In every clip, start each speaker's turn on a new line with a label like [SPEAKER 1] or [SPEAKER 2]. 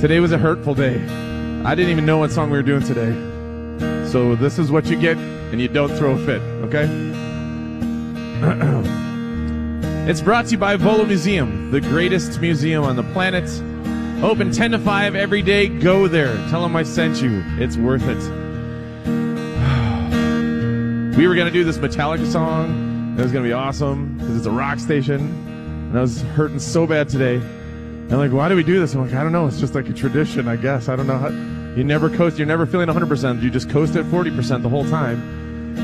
[SPEAKER 1] Today was a hurtful day. I didn't even know what song we were doing today. So this is what you get, and you don't throw a fit, okay? it's brought to you by Volo Museum, the greatest museum on the planet. Open 10 to 5 every day. Go there. Tell them I sent you. It's worth it. we were going to do this Metallica song. It was going to be awesome because it's a rock station. And I was hurting so bad today. And like, why do we do this? I'm like, I don't know. It's just like a tradition, I guess. I don't know how. You never coast. You're never feeling 100%. You just coast at 40% the whole time.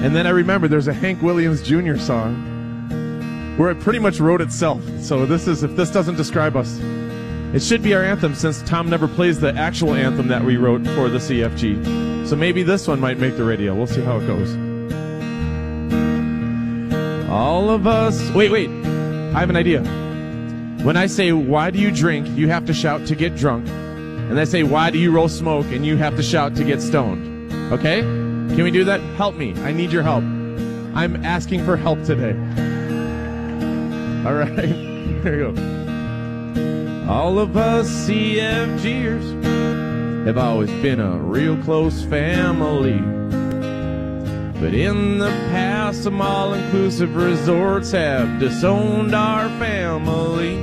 [SPEAKER 1] And then I remember there's a Hank Williams Jr. song where it pretty much wrote itself. So this is, if this doesn't describe us, it should be our anthem since Tom never plays the actual anthem that we wrote for the CFG. So maybe this one might make the radio. We'll see how it goes. All of us. Wait, wait. I have an idea. When I say, why do you drink? You have to shout to get drunk. And I say, why do you roll smoke? And you have to shout to get stoned. Okay? Can we do that? Help me. I need your help. I'm asking for help today. All right. Here you go. All of us CFGers have always been a real close family. But in the past, some all inclusive resorts have disowned our family.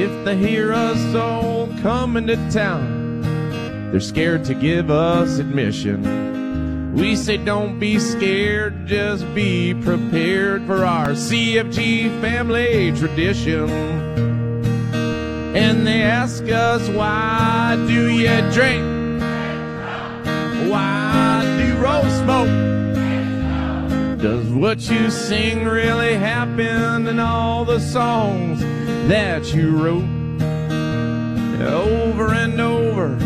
[SPEAKER 1] If they hear us all coming to town, they're scared to give us admission. We say don't be scared, just be prepared for our CFG family tradition. And they ask us, why do you drink? Why roll smoke? Does what you sing really happen in all the songs that you wrote? Over and over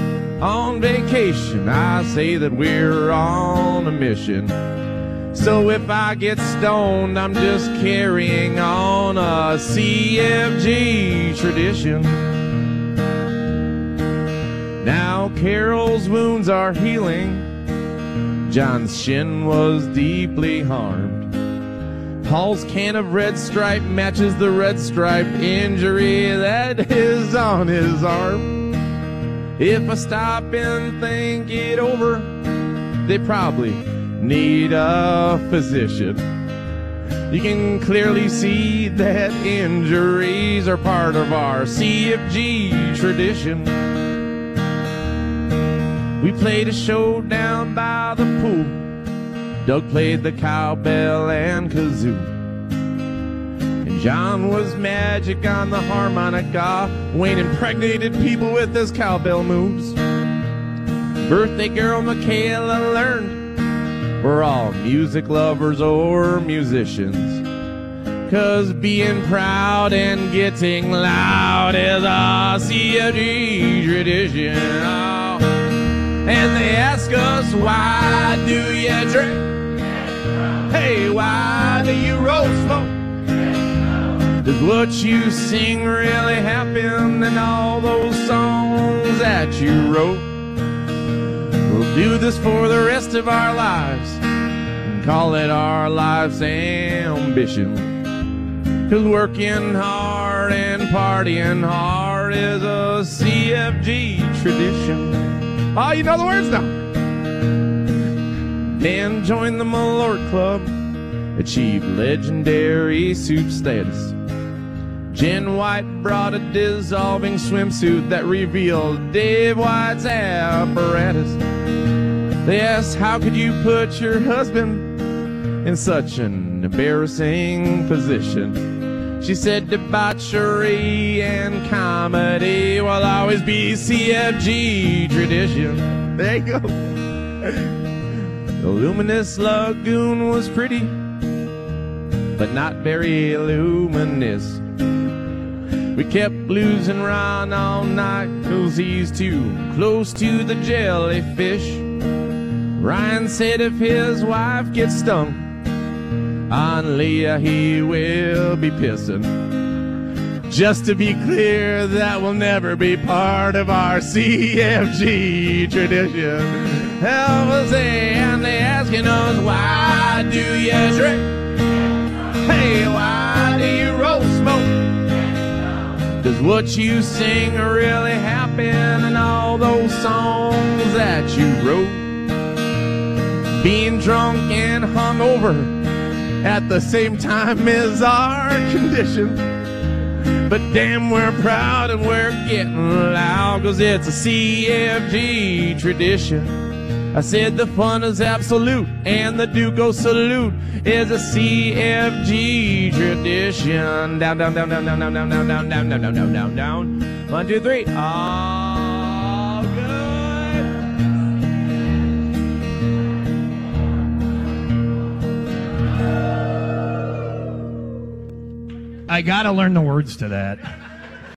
[SPEAKER 1] on vacation, I say that we're on a mission. So if I get stoned, I'm just carrying on a CFG tradition. Now Carol's wounds are healing. John's shin was deeply harmed. Paul's can of red stripe matches the red stripe injury that is on his arm. If I stop and think it over, they probably need a physician. You can clearly see that injuries are part of our CFG tradition. We played a show down by. Doug played the cowbell and kazoo. And John was magic on the harmonica. Wayne impregnated people with his cowbell moves. Birthday girl Michaela learned we're all music lovers or musicians. Cause being proud and getting loud is a CFG tradition. Oh. And they ask us, why do you drink? Why do you roll smoke? Does what you sing really happen in all those songs that you wrote? We'll do this for the rest of our lives and call it our life's ambition. Cause working hard and partying hard is a CFG tradition. Oh, you know the words now. Dan join the Malort Club, achieved legendary suit status. Jen White brought a dissolving swimsuit that revealed Dave White's apparatus. They asked, How could you put your husband in such an embarrassing position? She said, Debauchery and comedy will always be CFG tradition. There you go. The luminous lagoon was pretty, but not very luminous. We kept losing Ron all night cause he's too close to the jellyfish. Ryan said if his wife gets stung on Leah, he will be pissing. Just to be clear, that will never be part of our CFG tradition. Help us and they asking us, why do you drink? Hey, why do you roll smoke? Does what you sing really happen in all those songs that you wrote? Being drunk and hungover at the same time is our condition. But damn, we're proud and we're getting loud, cause it's a CFG tradition. I said the fun is absolute, and the Duco salute is a CFG tradition. Down, down, down, down, down, down, down, down, down, down, down, down, down, down, down. One, two, three. All good.
[SPEAKER 2] I gotta learn the words to that.